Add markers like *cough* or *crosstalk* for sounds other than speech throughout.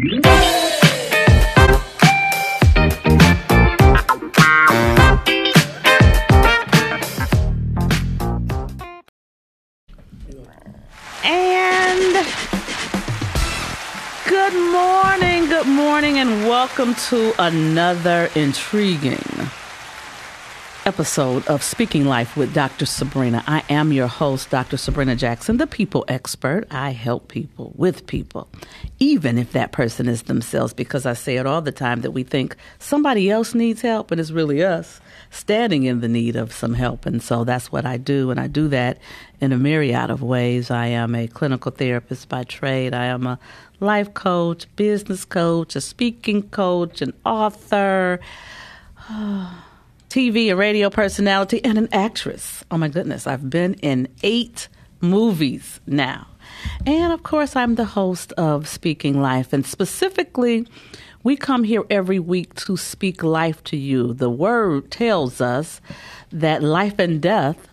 And good morning, good morning, and welcome to another intriguing episode of Speaking Life with Dr. Sabrina. I am your host, Dr. Sabrina Jackson, the people expert. I help people with people, even if that person is themselves, because I say it all the time that we think somebody else needs help, but it's really us standing in the need of some help. And so that's what I do, and I do that in a myriad of ways. I am a clinical therapist by trade, I am a life coach, business coach, a speaking coach, an author. *sighs* TV a radio personality, and an actress. Oh my goodness, I've been in eight movies now. And of course, I'm the host of Speaking Life, and specifically, we come here every week to speak life to you. The word tells us that life and death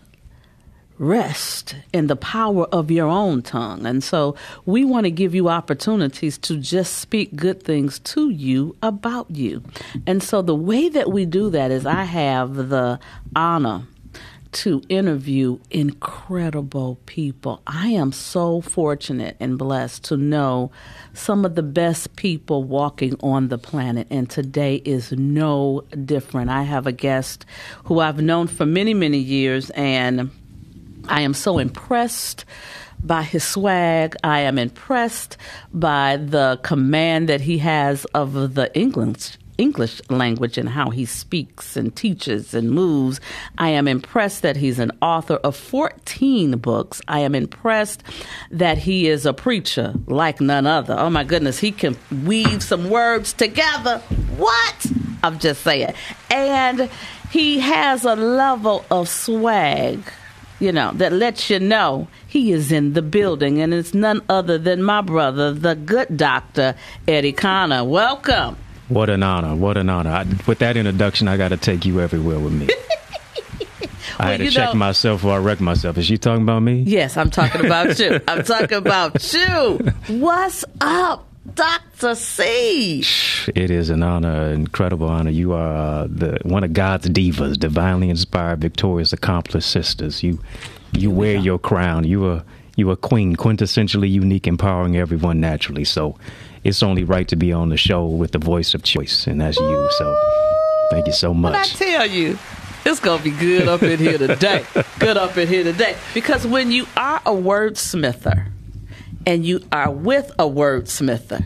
rest in the power of your own tongue. And so we want to give you opportunities to just speak good things to you about you. And so the way that we do that is I have the honor to interview incredible people. I am so fortunate and blessed to know some of the best people walking on the planet, and today is no different. I have a guest who I've known for many, many years, and I am so impressed by his swag. I am impressed by the command that he has of the English English language and how he speaks and teaches and moves. I am impressed that he's an author of 14 books. I am impressed that he is a preacher like none other. Oh my goodness, he can weave some words together. What? I'm just saying. And he has a level of swag you know, that lets you know he is in the building, and it's none other than my brother, the good doctor, Eddie Connor. Welcome. What an honor! What an honor! I, with that introduction, I got to take you everywhere with me. *laughs* I Well, had to you check know- myself or I wrecked myself. Is she talking about me? Yes, I'm talking about you. I'm talking about *laughs* you. What's up, Dr. C? It is an honor, an incredible honor. You are uh, the one of God's divas, divinely inspired, victorious, accomplished sisters. You, you wear your crown. You are you are queen, quintessentially unique, empowering everyone naturally. So, it's only right to be on the show with the voice of choice, and that's you. So, thank you so What I tell you, it's gonna be good up in here today. *laughs* good up in here today. Because when you are a wordsmither and you are with a wordsmither,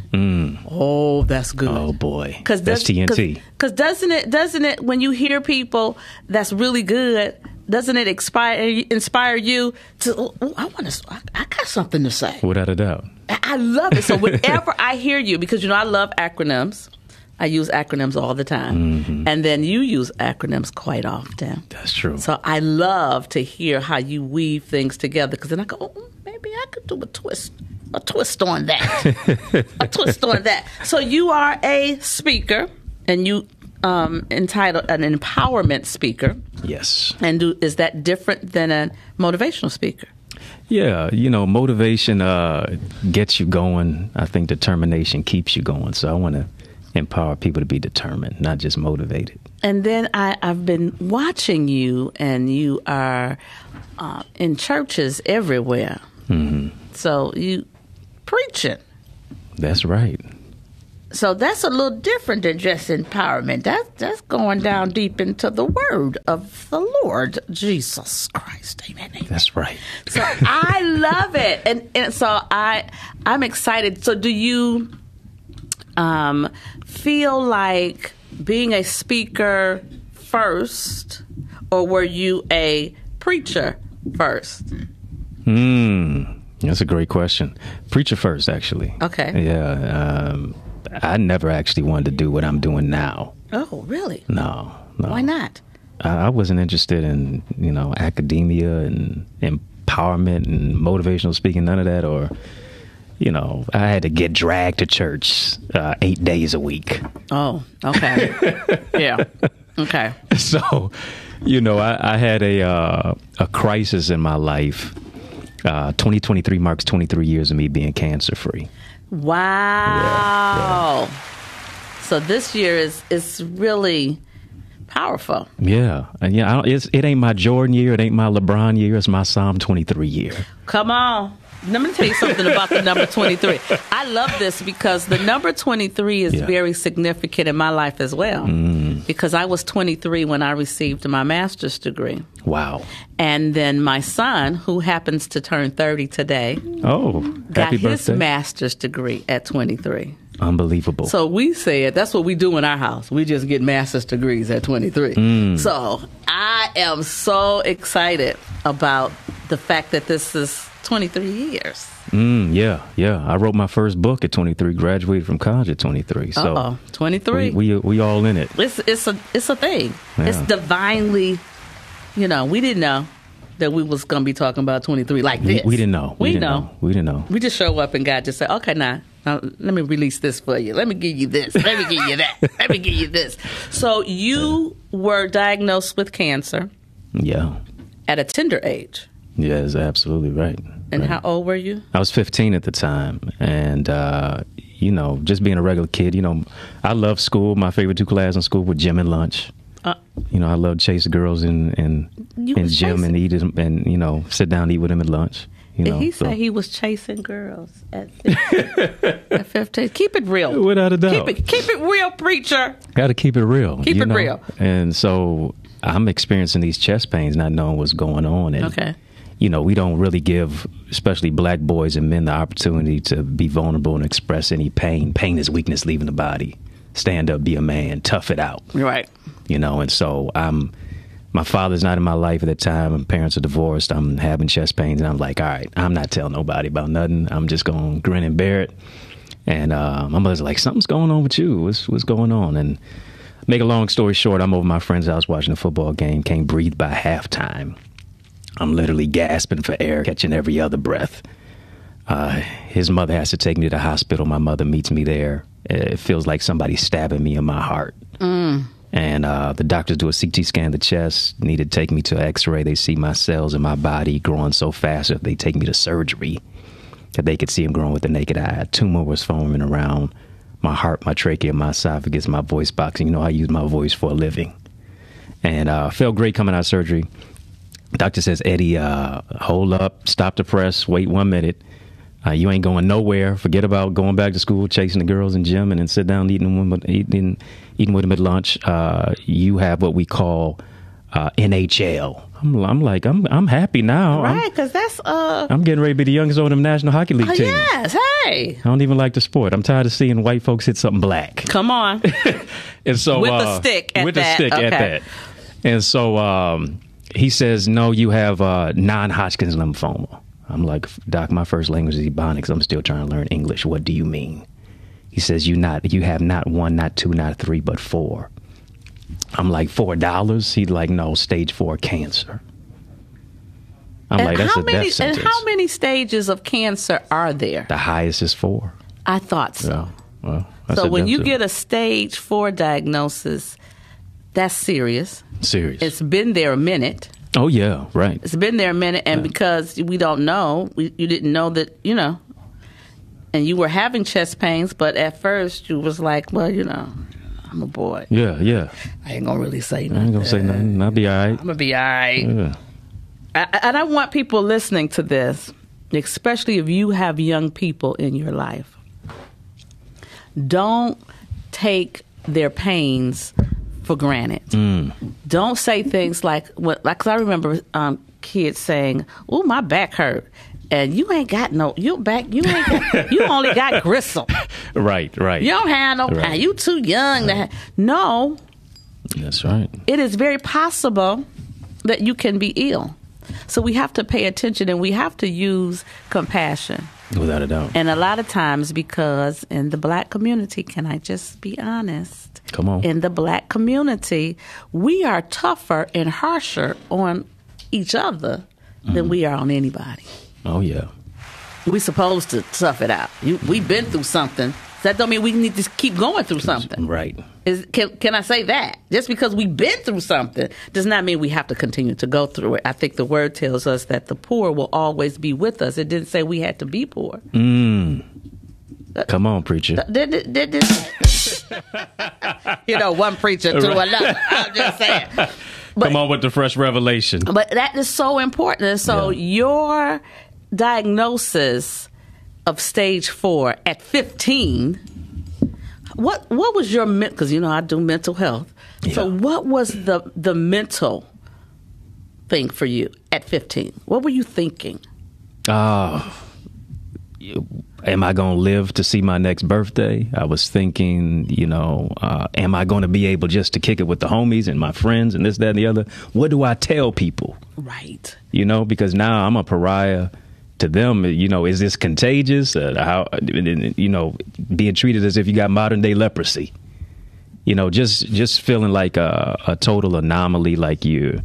oh, that's good. Mm. Oh boy, Cause that's TNT. Because doesn't it doesn't it when you hear people that's really good, doesn't it inspire inspire you to? Oh, oh, I want to. I, I got something to say. Without a doubt. I I love it. So *laughs* whenever I hear you, because you know I love acronyms. I use acronyms all the time, and then you use acronyms quite often. That's true. So I love to hear how you weave things together because then I go, oh, maybe I could do a twist, a twist on that, a *laughs* twist on that. So you are a speaker, and you um, entitled an empowerment speaker. yes. And do, is that different than a motivational speaker? Yeah, you know, motivation uh, gets you going. I think determination keeps you going. So I want to empower people to be determined, not just motivated. And then I, I've been watching you, and you are uh, in churches everywhere. Mm-hmm. So you preaching. That's right. So that's a little different than just empowerment. That's that's going down deep into the word of the Lord Jesus Christ. Amen. amen. That's right. So I love it, and and so I I'm excited. So do you um, feel like being a speaker first, or were you a preacher first? Hmm. That's a great question. Preacher first, actually. Okay. Yeah. Um, I never actually wanted to do what I'm doing now. Oh, really? No. No. Why not? I, I wasn't interested in you know academia and empowerment and motivational speaking. None of that. Or you know, I had to get dragged to church uh, eight days a week. Oh, okay. *laughs* yeah. Okay. so, you know, I, I had a uh, a crisis in my life Uh, 2023 marks 23 years of me being cancer free. Wow. So this year is is really powerful. Yeah, and yeah, I don't, it's, it ain't my Jordan year, it ain't my LeBron year, it's my Psalm 23 year. Come on. Let me tell you something about the number 23. I love this because the number 23 is Yeah. very significant in my life as well. Mm. Because I was 23 when I received my master's degree. Wow. And then my son, who happens to turn 30 today, Oh, got his birthday! master's degree at 23. Unbelievable. So we said that's what we do in our house. We just get master's degrees at 23. Mm. So I am so excited about the fact that this is 23 years. Mm, yeah, yeah. I wrote my first book at 23. Graduated from college at 23. So Uh oh, 23. we, we we all in it. it's it's a it's a thing. It's divinely, you know. We didn't know that we was gonna be talking about 23 like We, this. we didn't know. We, didn't know. We didn't know. We just show up and God just said, okay, now, now let me release this for you. Let me give you this. Let me give you that. *laughs* Let me give you this. So you were diagnosed with cancer Yeah. at a tender age. Yeah, that's absolutely right. And Right. how old were you? I was 15 at the time, and uh, you know, just being a regular kid. You know, I love school. My favorite two classes in school were gym and lunch. Uh, You know, I love chase girls in in, in gym and eat them and you know sit down and eat with them at lunch. You know, he so- said he was chasing girls at *laughs* 15. at 15. Keep it real. Without a doubt. Keep it, keep it real, preacher. Got to keep it real. Keep it know? real. And so I'm experiencing these chest pains, not knowing what's going on. And, Okay. You know, we don't really give, especially black boys and men, the opportunity to be vulnerable and express any pain. Pain is weakness leaving the body. Stand up, be a man, tough it out. Right. You know, and so I'm. My father's not in my life at the time. My parents are divorced. I'm having chest pains, and I'm like, all right, I'm not telling nobody about nothing. I'm just gonna grin and bear it. And uh, my mother's like, something's going on with you. What's what's going on? And make a long story short, I'm over my friend's house watching a football game. Can't breathe by halftime. I'm literally gasping for air, catching every other breath. Uh, his mother has to take me to the hospital. My mother meets me there. It feels like somebody's stabbing me in my heart. And uh, the doctors do a CT scan of the chest, need to take me to X-ray. They see my cells in my body growing so fast that they take me to surgery. That they could see them growing with the naked eye. A tumor was forming around my heart, my trachea, my esophagus, my voice box. And you know, I use my voice for a living. And uh, felt great coming out of surgery. Doctor says, Eddie, uh, hold up, stop the press, wait one minute. Uh, you ain't going nowhere. Forget about going back to school, chasing the girls in gym, and then sit down eating with, eating, eating with them at lunch. Uh, you have what we call uh, NHL. I'm, I'm like, I'm, I'm happy now. Right, because that's, uh, I'm, getting ready to be the youngest on the National Hockey League oh, team. yes, hey. I don't even like the sport. I'm tired of seeing white folks hit something black. Come on. *laughs* And so With a uh, stick at that. with that, a stick at that. And so um, he says, "No, you have uh, non-Hodgkin's lymphoma." I'm like, "Doc, my first language is Ebonics. I'm still trying to learn English. What do you mean?" He says, "You not you have not one, not two, not three, but four. I'm like, four dollars? He's like, "No, stage four cancer." I'm and like, "That's how a many death and how many stages of cancer are there? the highest is four. I thought so. Yeah. Well, that's so when you sentence. get a stage four diagnosis, that's serious. serious, It's been there a minute. oh yeah, right. It's been there a minute, and because we don't know, we, you didn't know that, you know, and you were having chest pains, but at first you was like, well, you know, I'm a boy. Yeah, yeah. I ain't gonna really say nothing. I ain't gonna say nothing. I'll be all right. I'm gonna be all right. Yeah. I, and I want people listening to this, especially if you have young people in your life, don't take their pains for granted. Don't say things like what. Like 'cause I remember um, kids saying, "Oh, my back hurt," and you ain't got no your back. You ain't got. you only got *laughs* gristle. Right, right. You don't have no Right. pain. You too young to have. No, That's right. it is very possible that you can be ill. So we have to pay attention and we have to use compassion. Without a doubt. And a lot of times, because in the black community, can I just be honest? Come on. In the black community, we are tougher and harsher on each other Mm-hmm. than we are on anybody. oh yeah. We're supposed to tough it out. You, we've been through something That don't mean we need to keep going through something. Right. Is can can I say that? Just because we've been through something does not mean we have to continue to go through it. I think the word tells us that the poor will always be with us. It didn't say we had to be poor. Mm. Come on, preacher. Did, did, did this? you know, one preacher to Right. another. I'm just saying. But, *laughs* Come on with the fresh revelation. but that is so important. And so Yeah. your diagnosis of stage four at 15, what what was your mental? because you know I do mental health. So what was the the mental thing for you at 15? What were you thinking? Oh, am I going to live to see my next birthday? I was thinking, you know, uh, am I going to be able just to kick it with the homies and my friends and this, that, and the other? What do I tell people? Right. You know, because now I'm a pariah to them. You know, is this contagious? Uh, how, you know, being treated as if you got modern day leprosy. You know, just just feeling like a, a total anomaly, like you.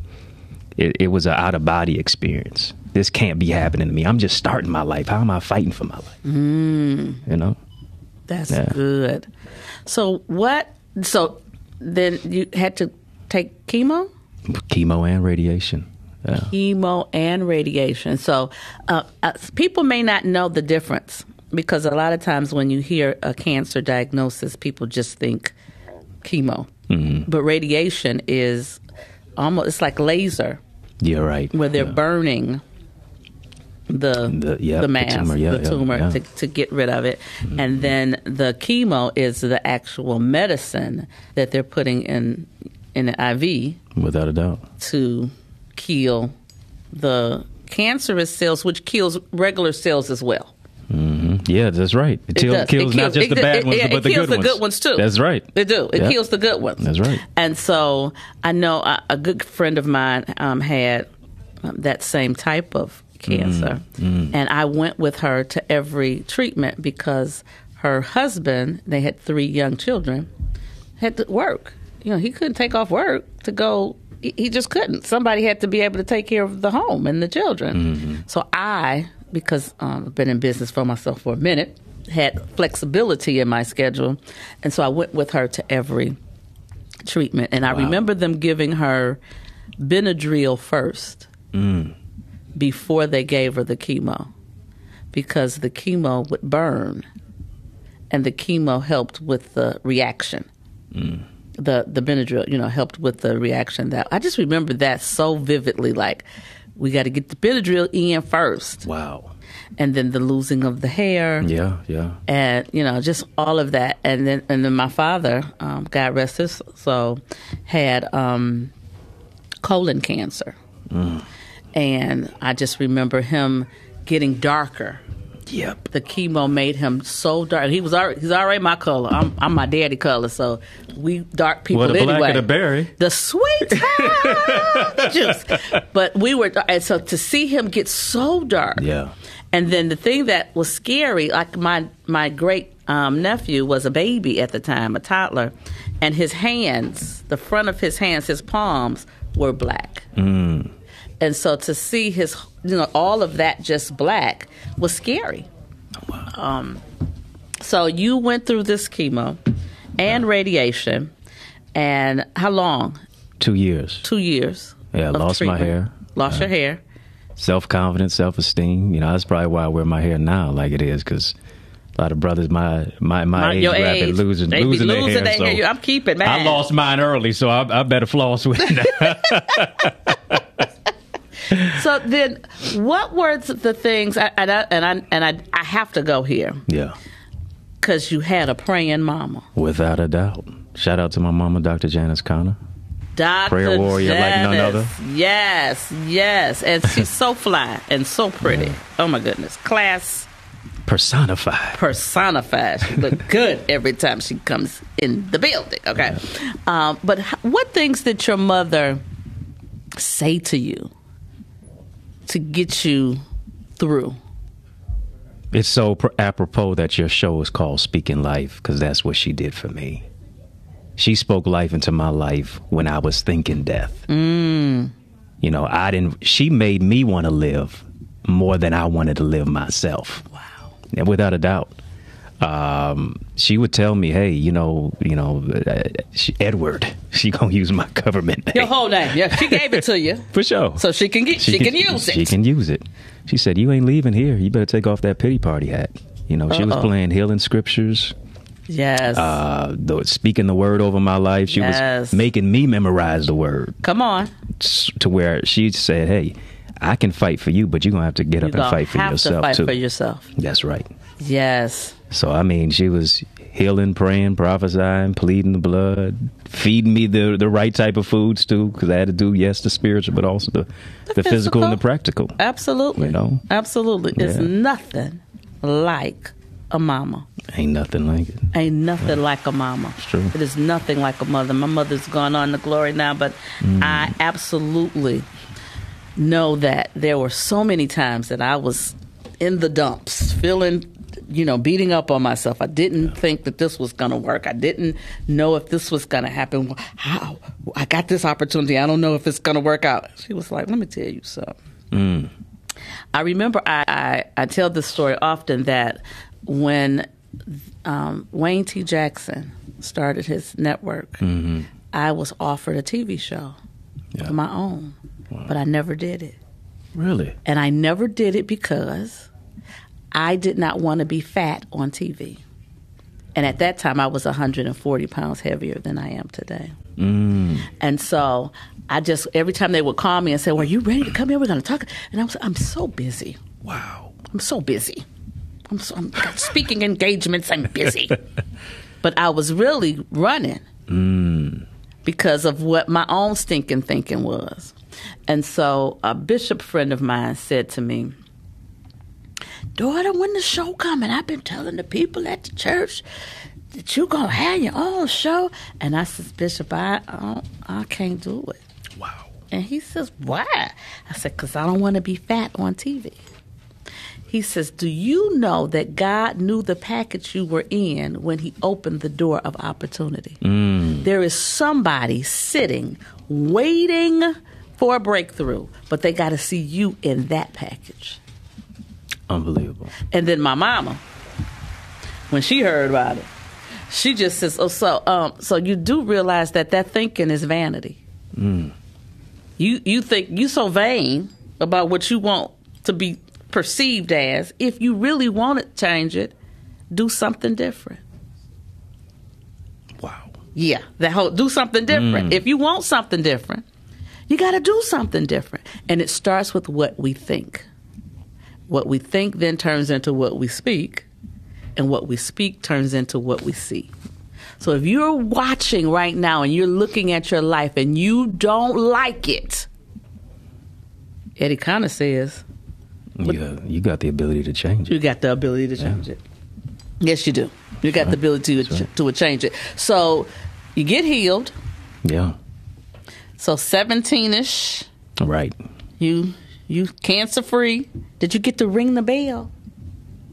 It, it was an out of body experience. This can't be happening to me. I'm just starting my life. How am I fighting for my life? Mm. You know, That's Yeah. good. So what? So then you had to take chemo, chemo and radiation. Yeah. chemo and radiation. So uh, uh, people may not know the difference because a lot of times when you hear a cancer diagnosis, people just think chemo, Mm-hmm. but radiation is almost it's like laser You're right. where they're Yeah. burning the The- yeah, the the mass, tumor, yeah, the tumor yeah. To, to get rid of it, and then the chemo is the actual medicine that they're putting in in an IV Without a doubt. to kill the cancerous cells, which kills regular cells as well. hmm Yeah, that's right. It, It till- does. kills not just the bad it- ones, it but the kills good the ones. good ones too. That's right. They do. It Yeah. kills the good ones. That's right. And so I know a, a good friend of mine um, had um, that same type of cancer, Mm, and I went with her to every treatment because her husband, they had three young children, had to work. You know, he couldn't take off work to go. He just couldn't. Somebody had to be able to take care of the home and the children. Mm-hmm. So I, because um, I've been in business for myself for a minute, had flexibility in my schedule, and so I went with her to every treatment. And I remember them giving her Benadryl first Mm. before they gave her the chemo because the chemo would burn and the chemo helped with the reaction. The the Benadryl, you know, helped with the reaction that I just remember that so vividly like we got to get the Benadryl in first. Wow. and then the losing of the hair. Yeah, yeah. and you know just all of that. And then and then my father um, god rest his soul had um, colon cancer. And i just remember him getting darker Yep. the chemo made him so dark he was already he's already my color i'm, I'm my daddy color so we dark people Well, the anyway blacker the berry. the sweet *laughs* juice but we were and so to see him get so dark Yeah. and then the thing that was scary, like my my great um, nephew was a baby at the time, a toddler, and his hands, the front of his hands, his palms were black. Mm. And so to see his, you know, all of that just black was scary. Um, so you went through this chemo and radiation, and how long? Two years. Two years. Yeah, lost my hair. Lost your hair. Self confidence, self esteem. You know, that's probably why I wear my hair now like it is because a lot of brothers my my my, My- age rapid losing They be losing, their losing hair. their hair. so I'm keeping I lost mine early, so I, I better floss with it. *laughs* *laughs* *laughs* So then, what were the things? And I and I and I, I have to go here yeah, because you had a praying mama, without a doubt. Shout out to my mama, Dr. Janice Connor. Doctor Prayer warrior like none other. Yes, yes, and she's so *laughs* fly and so pretty. Oh my goodness, class Personified. personified. She look *laughs* good every time she comes in the building. Okay, um, but what things did your mother say to you to get you through? It's so pr- apropos that your show is called Speaking Life because that's what she did for me. She spoke life into my life when I was thinking death. Mm. You know, I didn't, she made me want to live more than I wanted to live myself. Wow. Yeah, without a doubt. Um, she would tell me, "Hey, you know, you know, uh, she, Edward, *laughs* she gonna use my government name. Your whole name. Yeah, she gave it to you *laughs* for sure, so she can get, she, can, use it. She can use it. She said, "You ain't leaving here. You better take off that pity party hat." You know, she Uh-oh. was playing healing scriptures. Yes. Uh, the, speaking the word over my life. She yes. was making me memorize the word. Come on. To where she said, "Hey, I can fight for you, but you're gonna have to get you up and fight for yourself to fight too." For yourself. That's right. Yes. So I mean, she was healing, praying, prophesying, pleading the blood, feeding me the the right type of foods too, because I had to do yes the spiritual, but also the the, the physical. physical. and the practical. Absolutely, you know, absolutely. Yeah. It's nothing like a mama. Ain't nothing like it. Ain't nothing like a mama. It's true. It is nothing like a mother. My mother's gone on to glory now, but mm. I absolutely know that there were so many times that I was in the dumps, feeling you know, beating up on myself. I didn't think that this was going to work. I didn't know if this was going to happen. How? I got this opportunity. I don't know if it's going to work out. She was like, let me tell you something. Mm. I remember I, I, I, tell this story often that when um, Wayne T. Jackson started his network, mm-hmm. I was offered a TV show yeah. of my own, wow. but I never did it. Really? And I never did it because I did not want to be fat on TV. And at that time, I was 140 pounds heavier than I am today. Mm. And so I just, every time they would call me and say, Well, are you ready to come here? We're going to talk. And I was, I'm so busy. Wow. I'm so busy. I'm, so, I'm speaking engagements. I'm busy. *laughs* but I was really running mm. because of what my own stinking thinking was. And so a bishop friend of mine said to me, daughter, when the show coming? I've been telling the people at the church that you gonna have your own show. And I says, Bishop, I I, I can't do it. Wow. And he says, why? I said, because I don't want to be fat on TV. He says, Do you know that God knew the package you were in when He opened the door of opportunity? Mm. There is somebody sitting, waiting for a breakthrough, but they got to see you in that package. Unbelievable. And then my mama, when she heard about it, she just says, "Oh, so um, so you do realize that that thinking is vanity. Mm. You you think you so vain about what you want to be perceived as. If you really want to change it, do something different." Wow. Yeah, that whole do something different. Mm. If you want something different, you got to do something different, and it starts with what we think. What we think then turns into what we speak, and what we speak turns into what we see. So if you're watching right now and you're looking at your life and you don't like it, Eddie kind of says, yeah, you got the ability to change it. You got the ability to change yeah. it. Yes, you do. You got right. the ability to, right. to change it. So you get healed. Yeah. So 17 ish. Right. You you cancer free. Did you get to ring the bell?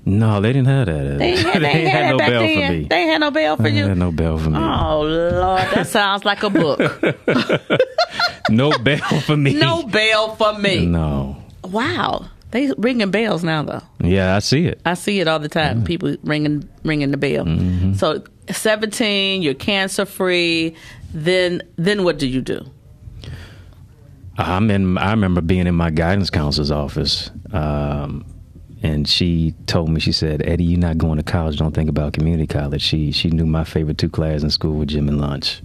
No, they didn't have that. They, *laughs* had, they, they had, had no bell then. for me. They had no bell for they you. Had no bell for me. Oh Lord, that sounds like a book. *laughs* no bell for me. No bell for me. No. Wow, they ringing bells now though. Yeah, I see it. I see it all the time. Yeah. People ringing ringing the bell. Mm-hmm. So seventeen, you're cancer free. Then then what do you do? I'm in. I remember being in my guidance counselor's office, um, and she told me. She said, "Eddie, you're not going to college. Don't think about community college." She she knew my favorite two classes in school were gym and lunch.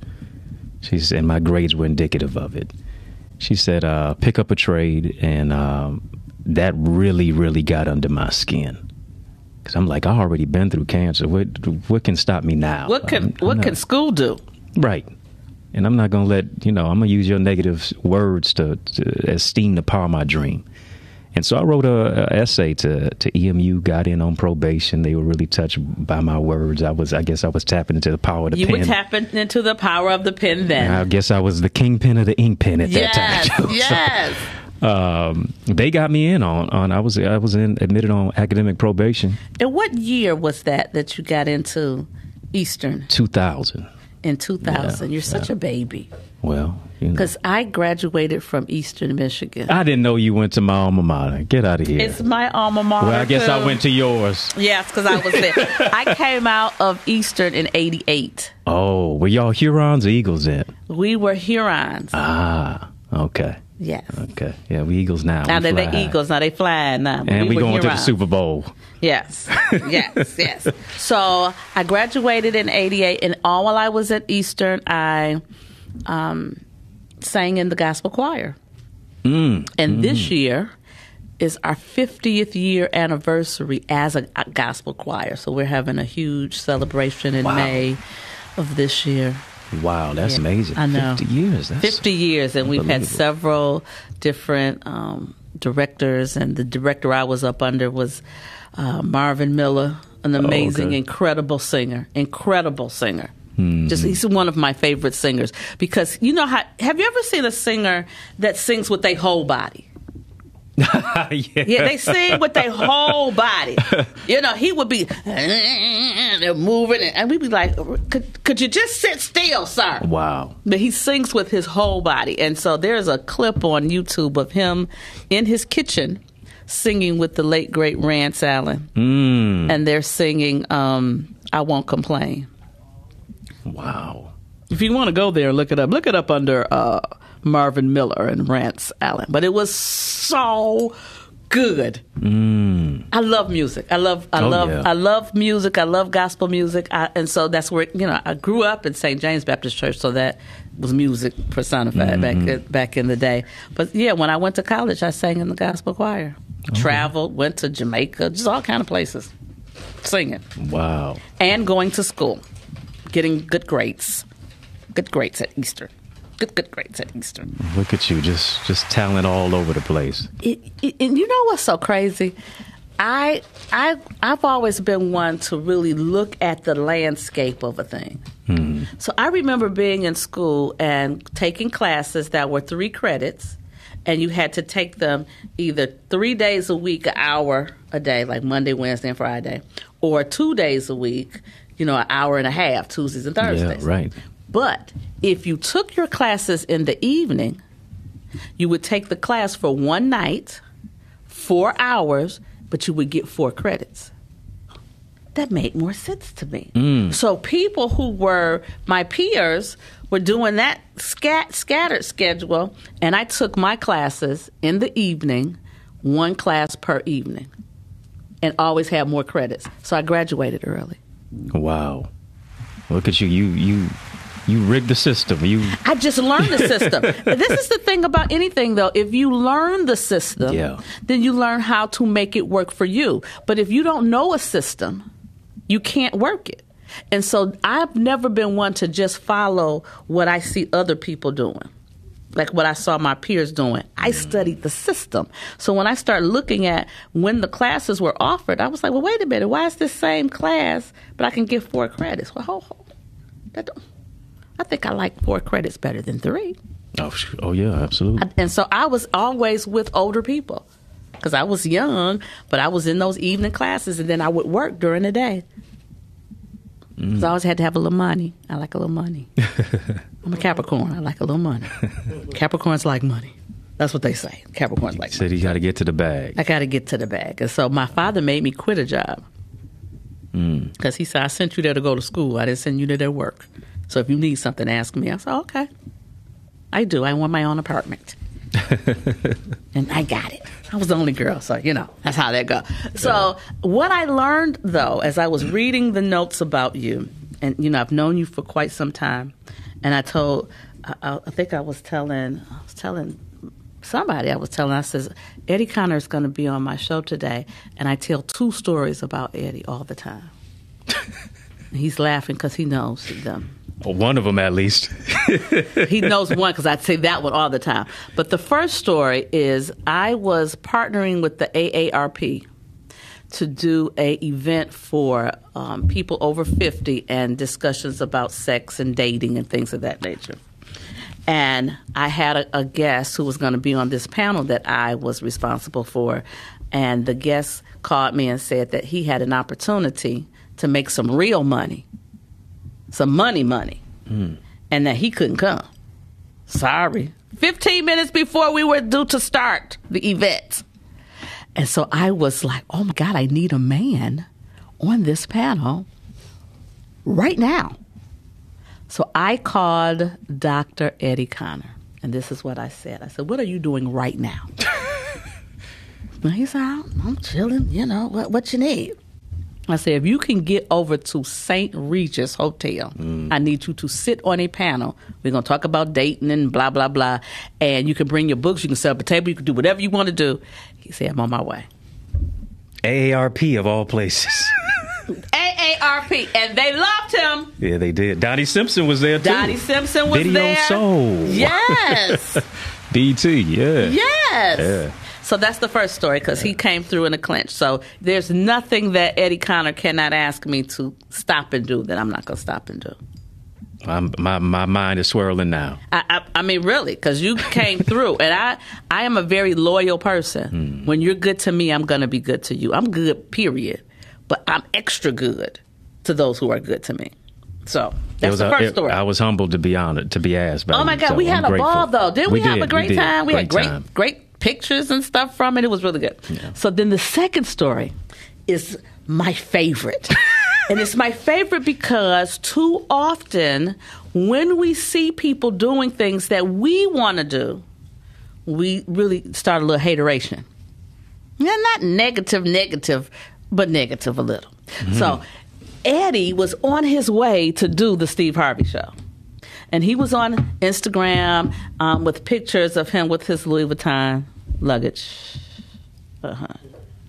She said, and my grades were indicative of it. She said, uh, "Pick up a trade," and um, that really, really got under my skin. Cause I'm like, I already been through cancer. What what can stop me now? What can what not, can school do? Right and I'm not gonna let you know. I'm gonna use your negative words to, to esteem the power of my dream. And so I wrote a, a, essay to to EMU. Got in on probation. They were really touched by my words. I was, I guess, I was tapping into the power of the you pen. You were tapping into the power of the pen. Then I guess I was the kingpin of the ink pen at yes, that time. *laughs* yes. So, um, they got me in on on. I was I was in, admitted on academic probation. And what year was that that you got into Eastern? Two thousand. In 2000. Yeah, You're such yeah. a baby. Well, you know. Because I graduated from Eastern Michigan. I didn't know you went to my alma mater. Get out of here. It's my alma mater. well, I guess I went to yours. Yes, because I was there. *laughs* I came out of Eastern in '88. Oh, were y'all Hurons or Eagles then? We were Hurons. Ah, okay. Yes. Okay. Yeah, we Eagles now. Now they're the. Eagles. Now they fly now. And we, were going to the Super Bowl. Yes, yes, yes. So I graduated in '88, and all while I was at Eastern, I um, sang in the gospel choir. Mm. And this year is our 50th year anniversary as a, a gospel choir. So we're having a huge celebration in Wow. May of this year. Wow, that's Yeah, amazing. I know. 50 years. That's 50 years, and we've had several different um, directors, and the director I was up under was uh, Marvin Miller, an amazing, Oh, okay. incredible singer, incredible singer. Hmm. Just he's one of my favorite singers because you know how have you ever seen a singer that sings with their whole body? Yeah. Yeah, they sing with their whole body. You know, he would be they're moving, and we'd be like, "Could could you just sit still, sir?" Wow. But he sings with his whole body. And so there's a clip on YouTube of him in his kitchen singing with the late, great Rance Allen. Mm. And they're singing um, I Won't Complain. Wow. If you want to go there, look it up. Look it up under uh, Marvin Miller and Rance Allen. But it was so good. Mm. I love music. I love I Oh, love yeah. I love music. I love gospel music. I, and so that's where you know I grew up in St. James Baptist Church, so that was music personified Mm-hmm. back back in the day. But yeah, when I went to college, I sang in the gospel choir. Traveled, went to Jamaica, just all kind of places, singing Wow. and going to school, getting good grades, good grades at Eastern, good good grades at Eastern. Look at you, just just talent all over the place. it, it, and you know what's so crazy? I I I've always been one to really look at the landscape of a thing. Hmm. So I remember being in school and taking classes that were three credits, and you had to take them either three days a week, an hour a day, like Monday, Wednesday, and Friday, or two days a week, you know, an hour and a half, Tuesdays and Thursdays. Yeah, right. But if you took your classes in the evening, you would take the class for one night, four hours, but you would get four credits. That made more sense to me. Mm. So people who were my peers were doing that scat, scattered schedule, and I took my classes in the evening, one class per evening, and always had more credits. So I graduated early. Wow. Look at you. You you you rigged the system. You I just learned the system. *laughs* this is the thing about anything, though. If you learn the system, Yeah. then you learn how to make it work for you. But if you don't know a system, you can't work it. And so I've never been one to just follow what I see other people doing. Like what I saw my peers doing. I mm. studied the system. So when I started looking at when the classes were offered, I was like, well, wait a minute. Why is this same class, but I can get four credits? Well, hold, hold. That don't, I think I like four credits better than three. oh oh yeah, absolutely. And so I was always with older people because I was young, but I was in those evening classes and then I would work during the day. So I always had to have a little money. I like a little money. *laughs* I'm a Capricorn. I like a little money. *laughs* Capricorns like money. That's what they say. Capricorns like money. Said you got to get to the bag. I got to get to the bag. And so my father made me quit a job Mm. because he said, I sent you there to go to school. I didn't send you there to work. So if you need something, ask me. I said, okay. I do. I want my own apartment. *laughs* and I got it. I was the only girl, so you know that's how that goes. So what I learned though, as I was reading the notes about you, and you know I've known you for quite some time, and I told, I, I think I was telling, I was telling somebody, I was telling, I says Eddie Connor is going to be on my show today, and I tell two stories about Eddie all the time. *laughs* He's laughing because he knows them one of them at least. *laughs* he knows one because I say that one all the time. But the first story is I was partnering with the AARP to do a event for um, people over 50 and discussions about sex and dating and things of that nature. And I had a, a guest who was going to be on this panel that I was responsible for. And the guest called me and said that he had an opportunity to make some real money, some money, money hmm. and that he couldn't come. Sorry. 15 minutes before we were due to start the event. And so I was like, oh my God, I need a man on this panel right now. So I called Dr. Eddie Connor, and this is what I said. I said, What are you doing right now? *laughs* and he said, I'm chilling, you know, what, what you need? I said, if you can get over to St. Regis Hotel, mm. I need you to sit on a panel. We're going to talk about dating and blah, blah, blah. And you can bring your books, you can set up a table, you can do whatever you want to do. He said, I'm on my way. AARP of all places. *laughs* AARP. And they loved him. yeah, they did. Donnie Simpson was there too. Donnie Simpson was Video there. Soul. Yes. *laughs* BT, yeah. yes. Yeah. So that's the first story because he came through in a clinch. So there's nothing that Eddie Connor cannot ask me to stop and do that I'm not going to stop and do. I'm, my my mind is swirling now. I, I, I mean, really, because you came *laughs* through, and I, I am a very loyal person. Hmm. When you're good to me, I'm gonna be good to you. I'm good, period. But I'm extra good to those who are good to me. So that's the a- first it- story. I was humbled to be honored to be asked. By oh my God, so we had I'm a grateful. ball though. Didn't we, have did, a great did. time? We had great, time. great pictures and stuff from it. It was really good. So then the second story is my favorite. *laughs* and it's my favorite because too often when we see people doing things that we want to do, we really start a little hateration. Yeah, not negative, negative, but negative a little. Mm-hmm. So Eddie was on his way to do the Steve Harvey show. And he was on Instagram um, with pictures of him with his Louis Vuitton luggage. Uh-huh.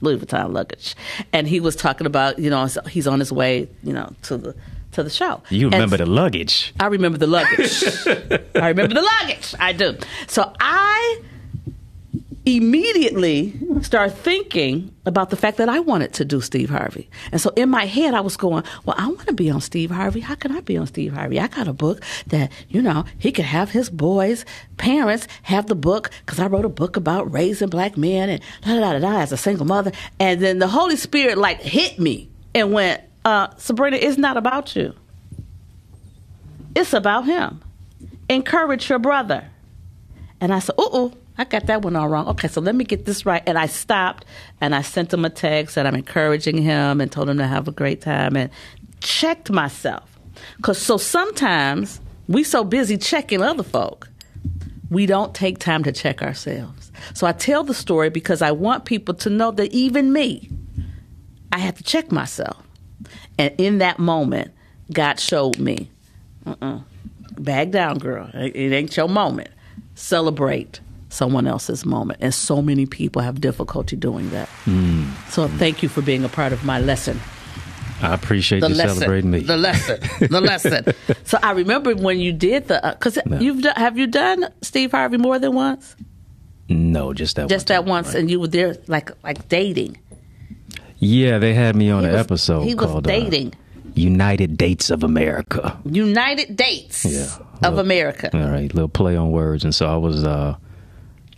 Louis Vuitton luggage. And he was talking about, you know, he's on his way, you know, to the to the show. You And remember the luggage? I remember the luggage. *laughs* I remember the luggage. I do. So I immediately start thinking about the fact that I wanted to do Steve Harvey. And so in my head, I was going, well, I want to be on Steve Harvey. How can I be on Steve Harvey? I got a book that, you know, he could have his boys' parents have the book because I wrote a book about raising black men and da da da da as a single mother. And then the Holy Spirit like hit me and went, uh, Sabrina, it's not about you. It's about him. Encourage your brother. And I said, uh oh, I got that one all wrong. Okay, so let me get this right. And I stopped and I sent him a text that I'm encouraging him and told him to have a great time and checked myself. Because so sometimes we so busy checking other folk, we don't take time to check ourselves. So I tell the story because I want people to know that even me, I had to check myself. And in that moment, God showed me, uh-uh, bag down, girl. It ain't your moment. Celebrate someone else's moment. And so many people have difficulty doing that. So thank you for being a part of my lesson. I appreciate The you lesson. celebrating me. The lesson. The lesson. *laughs* So I remember when you did the, because you've done, have you done Steve Harvey more than once? no, just that. Just one that time, once, right. and you were there like like dating. Yeah, they had me on He an was- episode he was called uh, dating. United Dates of America. United Dates Yeah. of America. All right, little play on words, and so I was uh,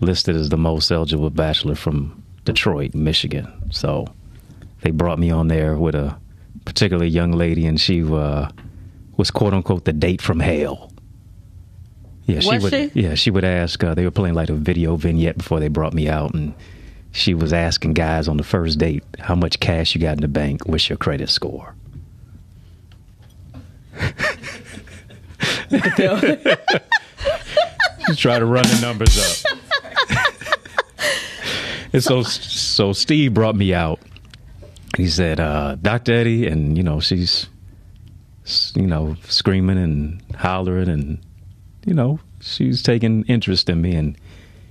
listed as the most eligible bachelor from Detroit, Michigan. So they brought me on there with a particular young lady, and she uh, was quote unquote the date from hell. Yeah, she Was would. she? Yeah, she would ask. Uh, they were playing like a video vignette before they brought me out, and she was asking guys on the first date, "How much cash you got in the bank? What's your credit score?" *laughs* Try to run the numbers up. *laughs* and so, so Steve brought me out. He said, uh, "Dr. Eddie," and you know she's, you know, screaming and hollering, and you know she's taking interest in me. And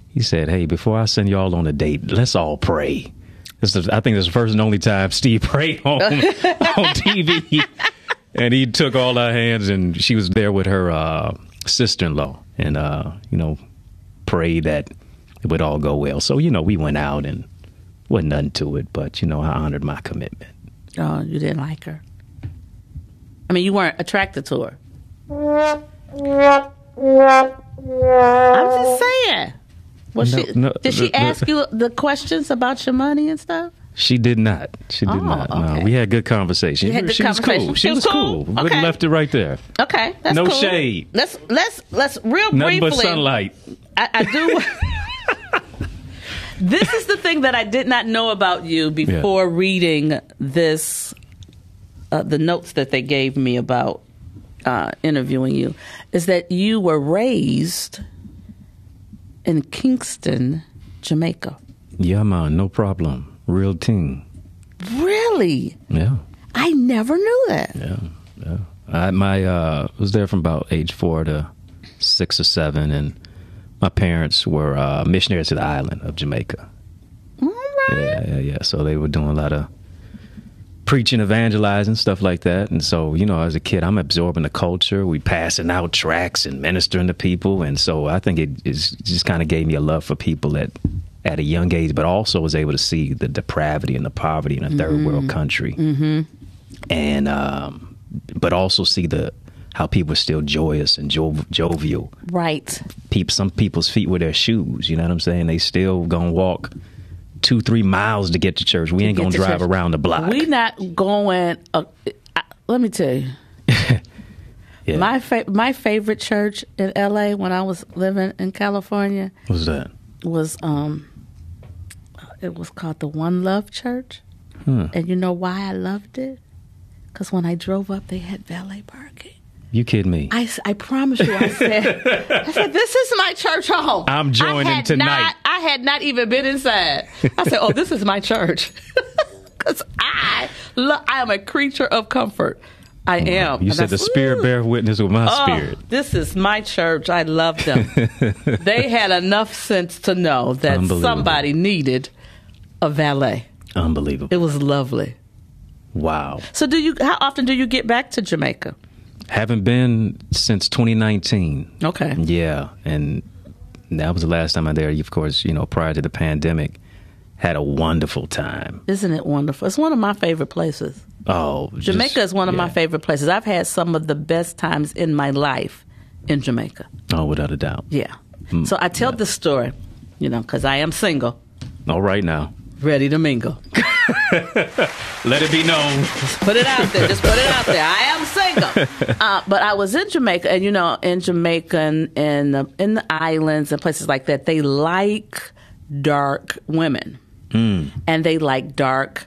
he said, "Hey, before I send y'all on a date, let's all pray." This is, I think this is the first and only time Steve *laughs* prayed on on TV. *laughs* and he took all our hands, and she was there with her uh, sister-in-law, and uh, you know, prayed that it would all go well. So you know, we went out and wasn't nothing to it, but you know, I honored my commitment. Oh, you didn't like her. I mean, you weren't attracted to her. I'm just saying. Was No, she? no, did she the- ask you the questions about your money and stuff? She did not. She did Oh, not. okay. No, we had good conversation. You had good she was cool. She She was was cool. cool? Okay. left it right there. Okay, that's No cool. shade. Let's let's let's real Nothing briefly. but sunlight. I, I do. *laughs* this is the thing that I did not know about you before reading this, uh, the notes that they gave me about uh, interviewing you, is that you were raised in Kingston, Jamaica. Yeah, man, no problem. Real team. Really? Yeah, I never knew that. yeah, yeah. I my uh was there from about age four to six or seven, and my parents were uh, missionaries to the island of Jamaica. All right. Yeah, yeah, yeah. So they were doing a lot of preaching, evangelizing, stuff like that. And so, you know, as a kid, I'm absorbing the culture. We passing out tracts and ministering to people. And so I think it is just kind of gave me a love for people at at a young age, but also was able to see the depravity and the poverty in a third world country. Mm-hmm. And um, but also see the how people are still joyous and jov- jovial Right. some people's feet were their shoes. You know what I'm saying? They still gonna walk two, three miles to get to church. We ain't gonna to drive church. around the block. We not going. Uh, I, let me tell you. *laughs* yeah. My fa- my favorite church in LA when I was living in California was that? was um it was called the One Love Church. Hmm. And you know why I loved it? Cuz when I drove up they had valet parking. You kidding me? I, I promise you I said *laughs* I said this is my church home. I'm joining I tonight. Not, I had not even been inside. I said, "Oh, this is my church." *laughs* Cuz I lo- I am a creature of comfort. I am. you And said the spirit "Ooh." bear witness with my Oh, spirit. This is my church. I love them. *laughs* they had enough sense to know that somebody needed a valet. Unbelievable. It was lovely. wow. So, do you? How often do you get back to Jamaica? Haven't been since 2019. Okay. Yeah, and that was the last time I there. Of course, you know, prior to the pandemic, had a wonderful time. Isn't it wonderful? It's one of my favorite places. Oh, just- Jamaica is one of my favorite places. I've had some of the best times in my life in Jamaica. Oh, without a doubt. Yeah. Mm, So I tell this story, you know, because I am single, All right now, ready to mingle. *laughs* let it be known. put it out there. Just put it out there. I am single. *laughs* Uh, but I was in Jamaica, and you know, in Jamaica and in the, in the islands and places like that, they like dark women, and they like dark,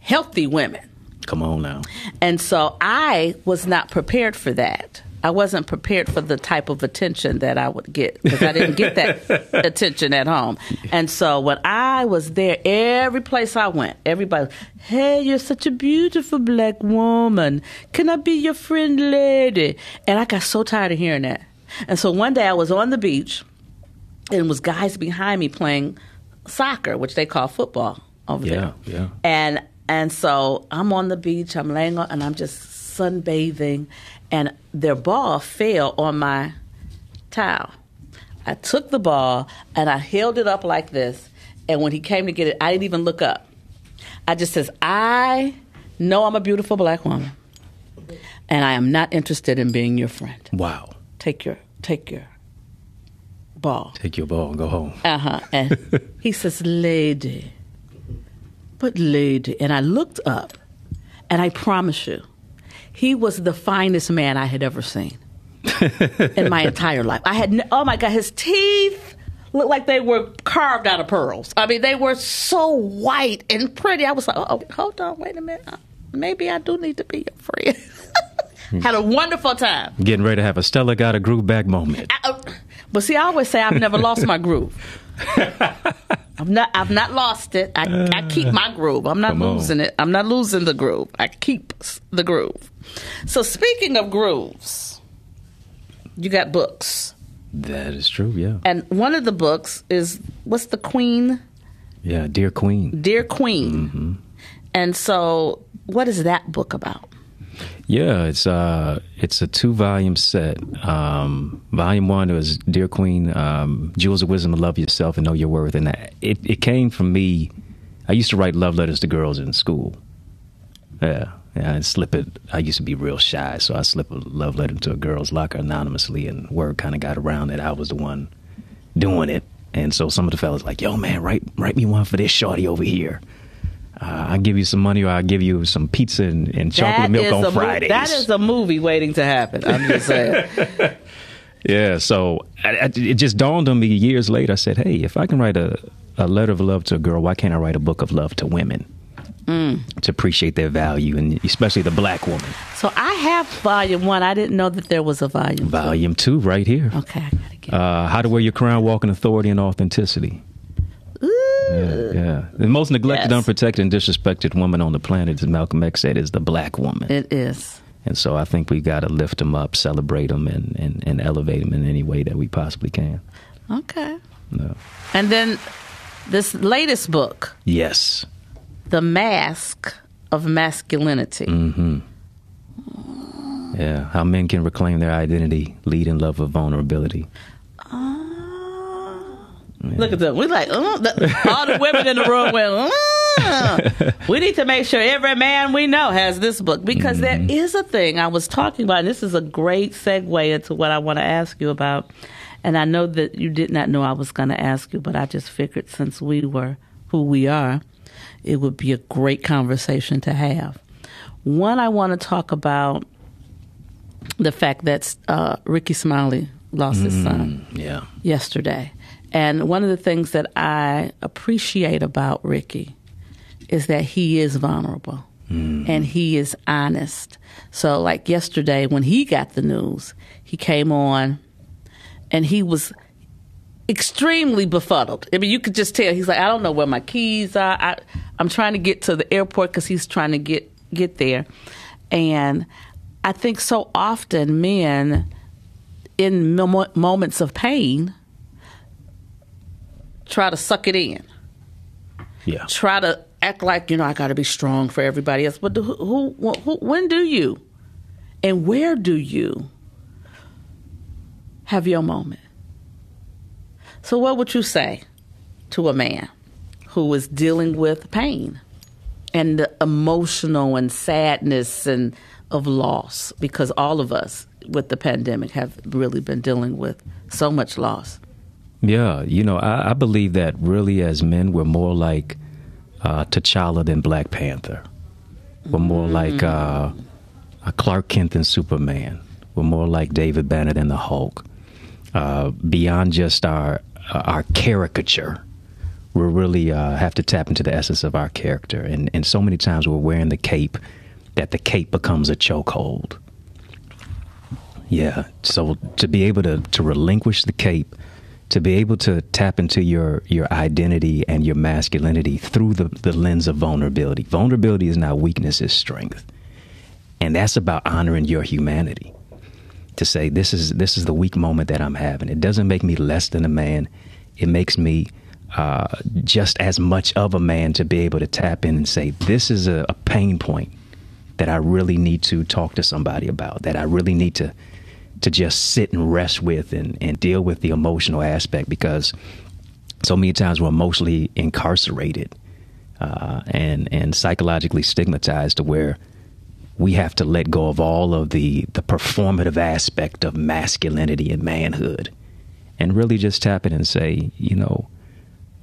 healthy women. Come on now. And so I was not prepared for that. I wasn't prepared for the type of attention that I would get because I didn't get that *laughs* attention at home. And so when I was there, every place I went, everybody, hey, you're such a beautiful black woman. Can I be your friend, lady? And I got so tired of hearing that. And so one day I was on the beach and was guys behind me playing soccer, which they call football over Yeah, there. yeah. And and so I'm on the beach, I'm laying on, and I'm just sunbathing, and their ball fell on my towel. I took the ball and I held it up like this, and when he came to get it, I didn't even look up. I just says, I know I'm a beautiful black woman, and I am not interested in being your friend. Wow. Take your take your ball. Take your ball and go home. Uh huh. And *laughs* he says, Lady. But lady. And I looked up, and I promise you, he was the finest man I had ever seen in my *laughs* entire life. I had, oh my God, his teeth looked like they were carved out of pearls. I mean, they were so white and pretty. I was like, oh, hold on, wait a minute. Uh, Maybe I do need to be your friend. *laughs* had a wonderful time. Getting ready to have a Stella got a groove back moment. I- uh, but see, I always say I've never lost my groove. *laughs* I've not. I've not lost it. I, I keep my groove. I'm not Come on. losing it. I'm not losing the groove. I keep the groove. So speaking of grooves, you got books, That is true. Yeah. and one of the books is what's the Queen, Yeah. Dear Queen. Dear Queen, Mm-hmm. and so what is that book about? Yeah, it's uh it's a two volume set. Um volume one was Dear Queen, um, Jewels of Wisdom Love Yourself and Know Your Worth. And that, it, it came from me I used to write love letters to girls in school. Yeah. Yeah, and slip it I used to be real shy, so I slip a love letter to a girl's locker anonymously and word kinda got around that I was the one doing it. And so some of the fellas like, yo man, write write me one for this shorty over here. Uh, I'll give you some money, or I'll give you some pizza and, and chocolate That milk on a mo- Fridays. that is a movie waiting to happen. I'm just *laughs* saying. Yeah, so I, I, it just dawned on me years later. I said, "Hey, if I can write a, a letter of love to a girl, why can't I write a book of love to women to appreciate their value, and especially the black woman?" so I have volume one. I didn't know that there was a volume. two. Volume two, right here. Okay, I gotta get. Uh, How to wear your crown, walk in authority and authenticity. Yeah. The most neglected, Yes. unprotected, and disrespected woman on the planet, as Malcolm X said, is the black woman. It is. And so I think we got to lift them up, celebrate them, and, and, and elevate them in any way that we possibly can. Okay. No. And then this latest book, Yes. The Mask of Masculinity. Mm-hmm. Yeah. How men can reclaim their identity, lead in love with vulnerability. Look at them. We're like, uh, the, all the women in the room went, uh. *laughs* we need to make sure every man we know has this book because there is a thing I was talking about, and this is a great segue into what I want to ask you about. And I know that you did not know I was going to ask you, but I just figured since we were who we are, it would be a great conversation to have. One, I want to talk about the fact that uh, Rickey Smiley lost his son Yeah. yesterday. And one of the things that I appreciate about Rickey is that he is vulnerable hmm. and he is honest. So, like yesterday, when he got the news, he came on and he was extremely befuddled. I mean, you could just tell he's like, I don't know where my keys are. I, I'm trying to get to the airport because he's trying to get get there. And I think so often men in mo- moments of pain try to suck it in Yeah. try to act like you know I got to be strong for everybody else. But who, who, who, when do you, and where do you have your moment? So, what would you say to a man who is dealing with pain and the emotional and sadness and of loss? Because all of us with the pandemic have really been dealing with so much loss. Yeah, you know, I, I believe that really as men, we're more like uh, T'Challa than Black Panther. We're more like uh, a Clark Kent than Superman. We're more like David Banner than the Hulk. Uh, beyond just our uh, our caricature, we really uh, have to tap into the essence of our character. And, and so many times we're wearing the cape that the cape becomes a chokehold. Yeah. So to be able to, to relinquish the cape, to be able to tap into your, your identity and your masculinity through the, the lens of vulnerability. Vulnerability is not weakness, it's strength. And that's about honoring your humanity. To say this is this is the weak moment that I'm having. It doesn't make me less than a man. It makes me uh, just as much of a man to be able to tap in and say this is a, a pain point that I really need to talk to somebody about. That I really need to to just sit and rest with and, and deal with the emotional aspect because so many times we're emotionally incarcerated uh, and and psychologically stigmatized to where we have to let go of all of the the performative aspect of masculinity and manhood and really just tap it and say you know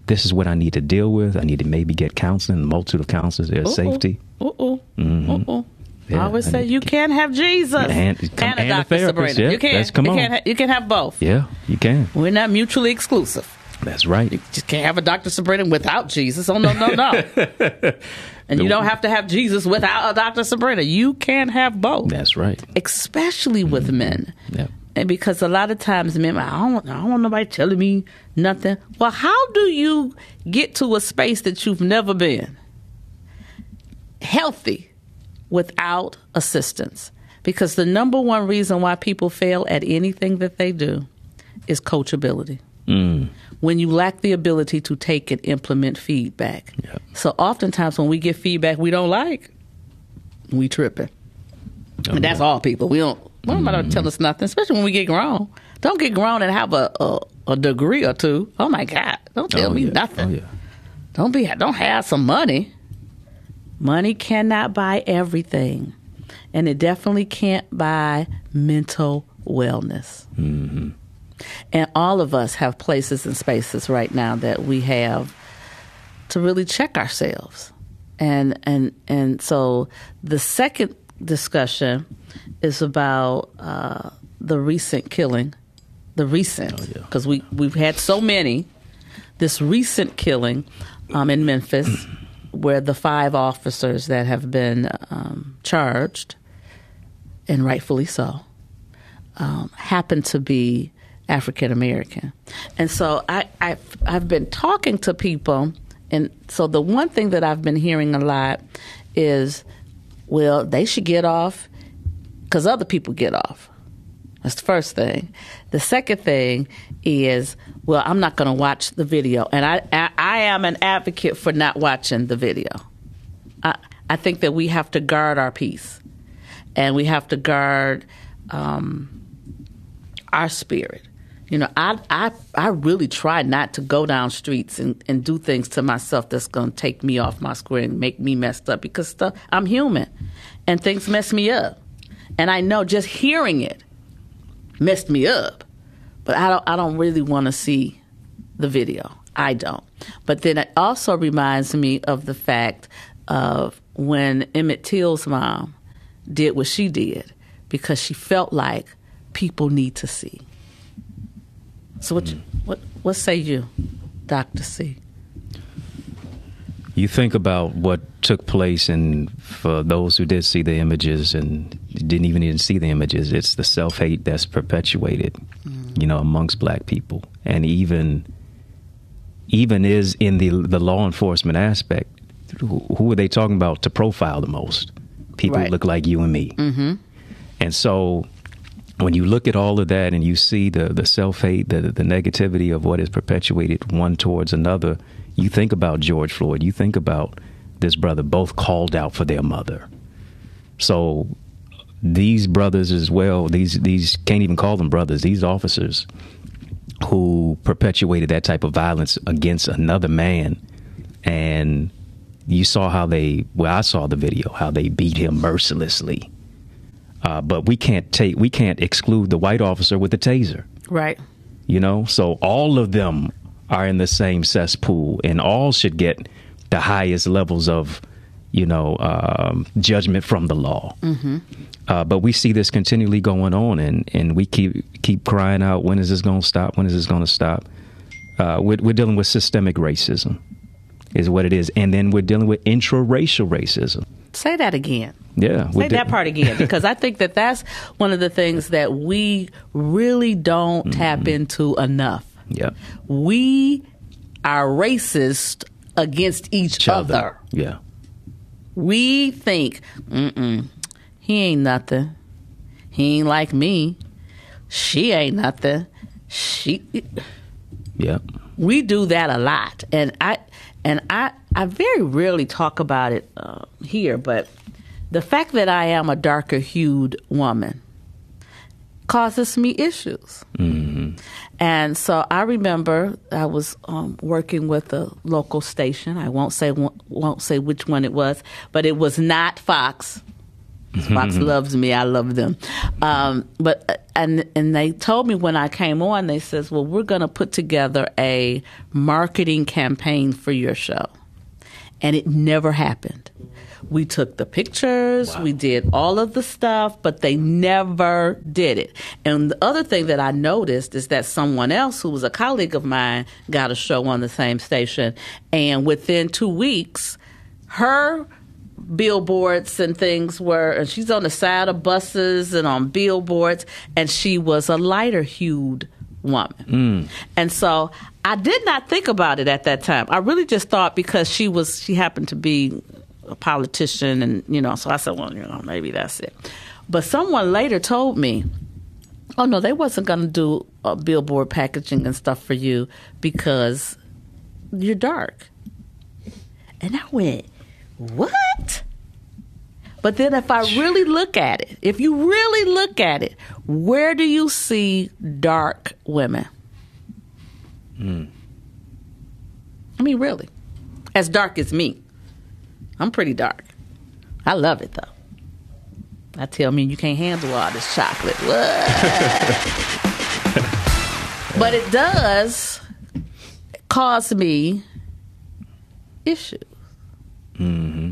this is what I need to deal with. I need to maybe get counseling, a multitude of counselors, there's safety. Uh-oh. Uh-oh. Yeah, I always I say you to- can't have Jesus And- and a and a Dr. therapist, Sabrina. yeah, you can't. that's- come you on. Ha- you can have both. Yeah, you can. We're not mutually exclusive. That's right. You just can't have a Dr. Sabrina without Jesus. Oh no, no, no. *laughs* and you don't have to have Jesus without a Dr. Sabrina. You can have both, That's right. especially with mm-hmm. men. Yeah. And because a lot of times men, I don't, want- I don't want nobody telling me nothing. Well, how do you get to a space that you've never been? Healthy without assistance. Because the number one reason why people fail at anything that they do is coachability. Mm. When you lack the ability to take and implement feedback. Yeah. So oftentimes when we get feedback we don't like, we tripping. And that's oh, all people. We don't. Well, nobody don't tell us nothing, especially when we get grown. Don't get grown and have a a, a degree or two. Oh my God! Don't tell Oh, me yeah. Oh, nothing. Oh, yeah. Don't be. Don't have some money. Money cannot buy everything, and it definitely can't buy mental wellness. Mm-hmm. And all of us have places and spaces right now that we have to really check ourselves and and and so the second discussion is about uh, the recent killing, the recent because Oh, yeah. we we've had so many. This recent killing um, in Memphis, where the five officers that have been um, charged, and rightfully so, um, happen to be African American. And so I, I've, I've been talking to people, and so the one thing that I've been hearing a lot is, well, they should get off because other people get off. That's the first thing. The second thing is, well, I'm not going to watch the video, and I, I I am an advocate for not watching the video. I I think that we have to guard our peace, and we have to guard um, our spirit. You know, I I I really try not to go down streets and, and do things to myself that's going to take me off my square and make me messed up because stuff I'm human, and things mess me up, and I know just hearing it messed me up. But I don't I don't really want to see the video. I don't. But then it also reminds me of the fact of when Emmett Till's mom did what she did because she felt like people need to see. So what you, mm. what what say you, Doctor C? You think about what took place, and for those who did see the images and didn't even even see the images, it's the self hate that's perpetuated, you know, amongst black people, and even even is in the the law enforcement aspect. Who, who are they talking about to profile the most? People who look like you and me, mm-hmm. and so when you look at all of that and you see the the self hate, the the negativity of what is perpetuated one towards another, you think about George Floyd. You think about this brother, both called out for their mother. So these brothers as well, these these can't even call them brothers. These officers who perpetuated that type of violence against another man, and you saw how they. Well, I saw the video how they beat him mercilessly. Uh, but we can't take we can't exclude the white officer with the taser Right. you know so all of them are in the same cesspool and all should get the highest levels of you know um, judgment from the law mm-hmm. uh, but we see this continually going on and and we keep keep crying out when is this going to stop when is this going to stop uh, we're, we're dealing with systemic racism is what it is and then we're dealing with intraracial racism Say that again. yeah Say that part again because I think that that's one of the things that we really don't *laughs* tap into enough. Yeah We are racist against each, each other. other yeah We think, mm-mm, he ain't nothing. He ain't like me. She ain't nothing. She. yeah We do that a lot, and I and I I very rarely talk about it uh, here, but the fact that I am a darker hued woman causes me issues. And so I remember I was um, working with a local station. I won't say won't say which one it was, but it was not Fox. Fox loves me. I love them. Um, but uh, and and they told me when I came on, they says, "Well, we're going to put together a marketing campaign for your show," and it never happened. We took the pictures, we did all of the stuff, but they never did it. And the other thing that I noticed is that someone else who was a colleague of mine got a show on the same station, and within two weeks, her billboards and things were and she's on the side of buses and on billboards and she was a lighter hued woman hmm. and so i did not think about it at that time. I really just thought because she was she happened to be a politician and you know so i said well you know maybe that's it but someone later told me oh no they wasn't going to do uh, billboard packaging and stuff for you because you're dark and i went what? But then if I really look at it, if you really look at it, where do you see dark women? I mean, really. As dark as me. I'm pretty dark. I love it though. I tell me you can't handle all this chocolate. What? *laughs* but it does cause me issues. Mm-hmm.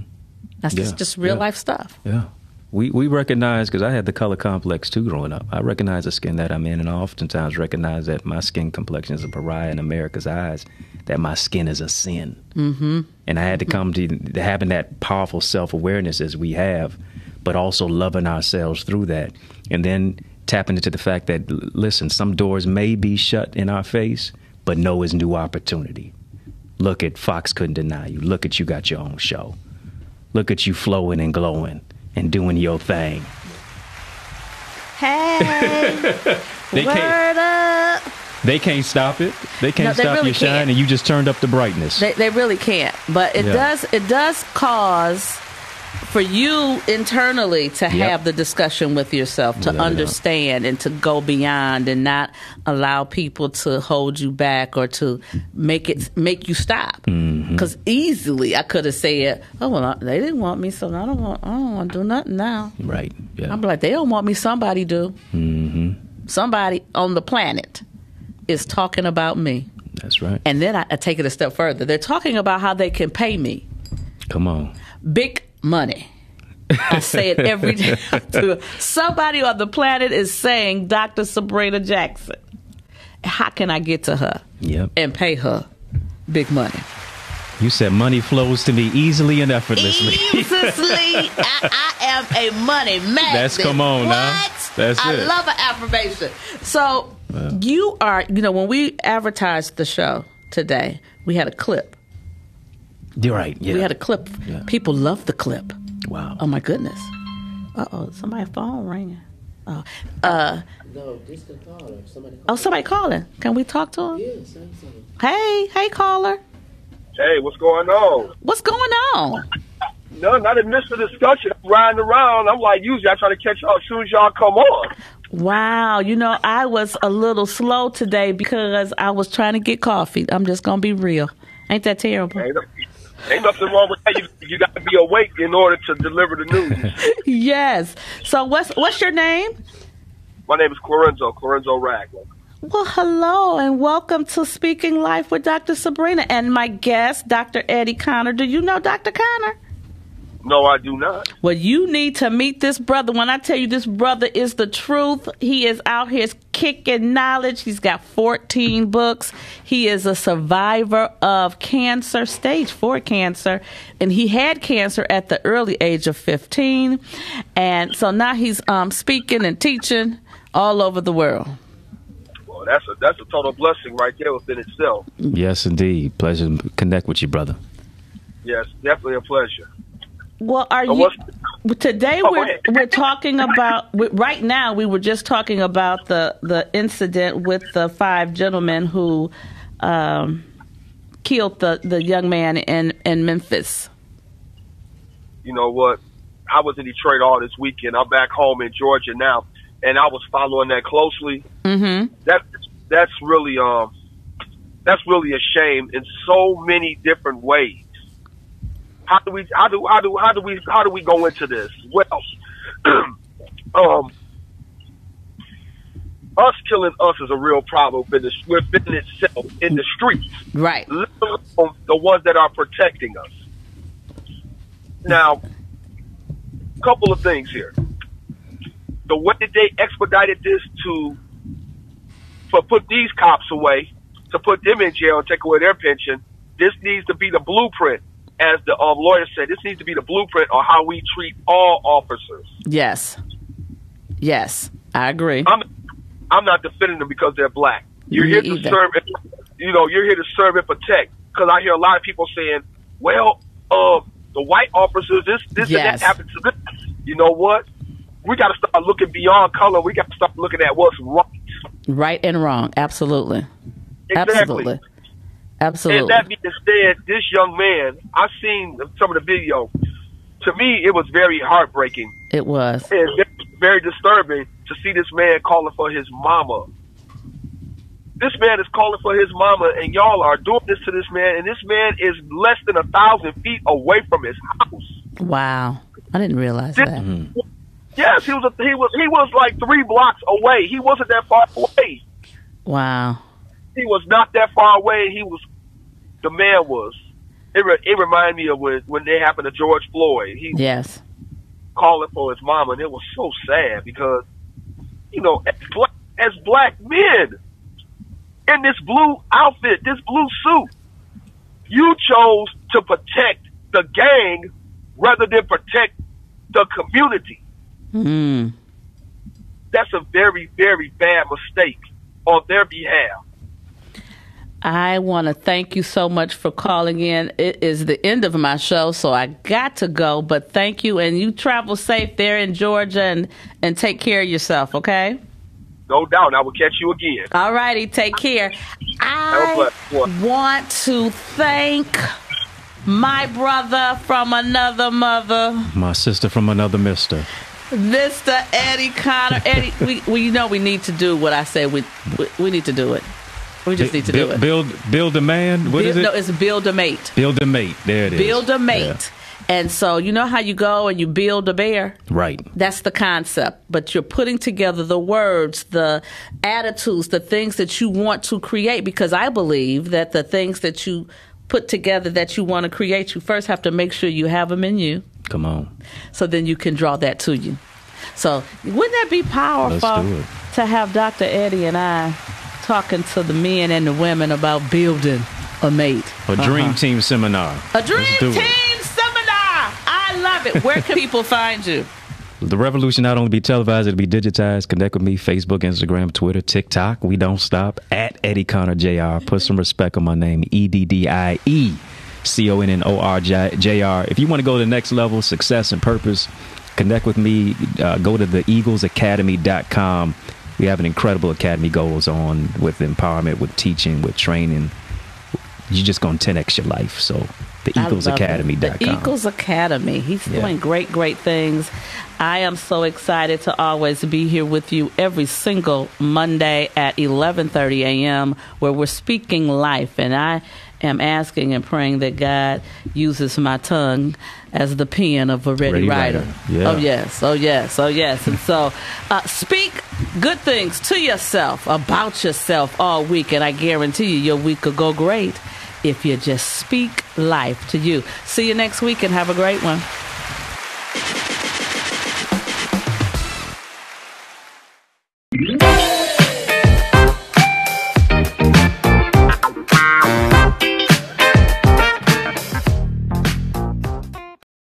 That's Yeah, just, just real yeah. life stuff. Yeah. We we recognize because I had the color complex too growing up. I recognize the skin that I'm in, and I oftentimes recognize that my skin complexion is a pariah in America's eyes. That my skin is a sin, mm-hmm. and I had to come to, to having that powerful self awareness as we have, but also loving ourselves through that, and then tapping into the fact that listen, some doors may be shut in our face, but no is new opportunity. Look at Fox couldn't deny you. Look at you got your own show. Look at you flowing and glowing and doing your thing. Hey, *laughs* They word can't, up. they can't stop it. They can't No, they stop really your shine, can't. and you just turned up the brightness. They, they really can't. But it Yeah. does it does cause for you internally to Yep. have the discussion with yourself to Without understand and to go beyond and not allow people to hold you back or to make it make you stop Mm-hmm. because easily i could have said oh well they didn't want me so i don't want i don't want to do nothing now right. Yeah. i'm like they don't want me somebody do mm-hmm. somebody on the planet is talking about me That's right. and then I, I take it a step further they're talking about how they can pay me Come on. big money. I say it every day. *laughs* to Somebody on the planet is saying Dr. Sabrina Jackson. How can I get to her Yep. and pay her big money? You said money flows to me easily and effortlessly. Easily, *laughs* I, I am a money man. That's- come on what? now. That's I it. love an affirmation. So you are, you know, when we advertised the show today, we had a clip. You're right. Yeah. We had a clip. Yeah. People love the clip. wow. Oh my goodness. Uh oh, somebody's phone ringing. Oh, uh, No, this the caller. Somebody call. oh, somebody calling. Can we talk to him? Yeah, say something. Hey, hey, caller. Hey, what's going on? What's going on? No, I didn't miss the discussion. I'm riding around. I'm like, usually I try to catch y'all as soon as y'all come on. Wow, you know, I was a little slow today because I was trying to get coffee. I'm just gonna be real. Ain't that terrible? Ain't, ain't nothing wrong with that. You, you got to be awake in order to deliver the news. *laughs* Yes. So what's what's your name? My name is Corenzo, Corenzo Ragland. Well, hello and welcome to Speaking Life with Dr. Sabrina and my guest, Dr. Eddie Connor. Do you know Dr. Connor? No, I do not. Well, you need to meet this brother. When I tell you this brother is the truth, he is out here kicking knowledge. He's got 14 books. He is a survivor of cancer, stage four cancer, and he had cancer at the early age of 15. And so now he's um, speaking and teaching all over the world. Well, that's a that's a total blessing right there within itself. Yes, indeed. Pleasure to connect with you, brother. Yes, definitely a pleasure. Well, are you today? Oh, we're we're talking about right now. We were just talking about the the incident with the five gentlemen who um, killed the the young man in in Memphis. You know what? I was in Detroit all this weekend. I'm back home in Georgia now, and I was following that closely. Mm-hmm. that that's really um that's really a shame in so many different ways. How do we how do how do how do we how do we go into this? Well, *clears throat* um, us killing us is a real problem within, the, within itself in the streets Right. the ones that are protecting us. Now, a couple of things here. The way that they expedited this to for put these cops away, to put them in jail and take away their pension, this needs to be the blueprint. As the um, lawyer said, this needs to be the blueprint on how we treat all officers. Yes. Yes, I agree. I'm I'm not defending them because they're black. You're Me here to either. serve. and- You know, you're here to serve and protect. Because I hear a lot of people saying, "Well, uh, the white officers, this this and Yes. that happened to them." You know what? We got to start looking beyond color. We got to start looking at what's right. Right and wrong. Absolutely. Exactly. Absolutely. Absolutely. And that being said, this young man, I've seen some of the video. To me, it was very heartbreaking it was. and very- very disturbing to see this man calling for his mama. This man is calling for his mama, and y'all are doing this to this man, and this man is less than a thousand feet away from his house. Wow. I didn't realize This- that. Mm-hmm. Yes, he was. A, he was. He was like three blocks away. He wasn't that far away. Wow. He was not that far away. He was. The man was. it re- it reminded me of when when they happened to George Floyd. He Yes. calling for his mama, and it was so sad because, you know, as black, as black men in this blue outfit, this blue suit, you chose to protect the gang rather than protect the community. Mm. That's a very, very bad mistake on their behalf. I want to thank you so much for calling in. It is the end of my show, so I got to go. But thank you, and you travel safe there in Georgia, and and take care of yourself. Okay. No doubt. I will catch you again. All righty. Take care. I want to thank my brother from another mother, My sister from another mister. Mr. Eddie Connor. Eddie, we we know we need to do what I say. We we, we need to do it. We just need to do it. Build, build a man. What is Build- it? No, it's build a mate. build a mate. There it is. build a mate. Yeah. And so you know how you go and you build a bear? Right. That's the concept. But you're putting together the words, the attitudes, the things that you want to create because I believe that the things that you put together that you want to create, you first have to make sure you have them in you Come on. so then you can draw that to you. So wouldn't that be powerful Let's do it. to have Dr. Eddie and I talking to the men and the women about building a mate? A dream Uh-huh. team seminar. A dream team it. seminar. I love it. Where can people find you? The revolution not only be televised, it'll be digitized. Connect with me, Facebook, Instagram, Twitter, TikTok. We don't stop. At Eddie Connor JR. Put some respect on my name. E D D I E C O N N O R J R. If you want to go to the next level, success and purpose, connect with me. Uh, go to the eaglesacademy.com. We have an incredible academy goes on with empowerment, with teaching, with training. You're just going to 10x your life. So the it. eaglesacademy.com. The Eagles Academy. He's Yeah. doing great, great things. I am so excited to always be here with you every single Monday at 11:30 a.m. where we're speaking life, and I am asking and praying that God uses my tongue as the pen of a ready, Ready writer. writer. Yeah. Oh yes, oh yes, oh yes. And so, uh, speak good things to yourself about yourself all week, and I guarantee you, your week will go great if you just speak life to you. See you next week, and have a great one. Thank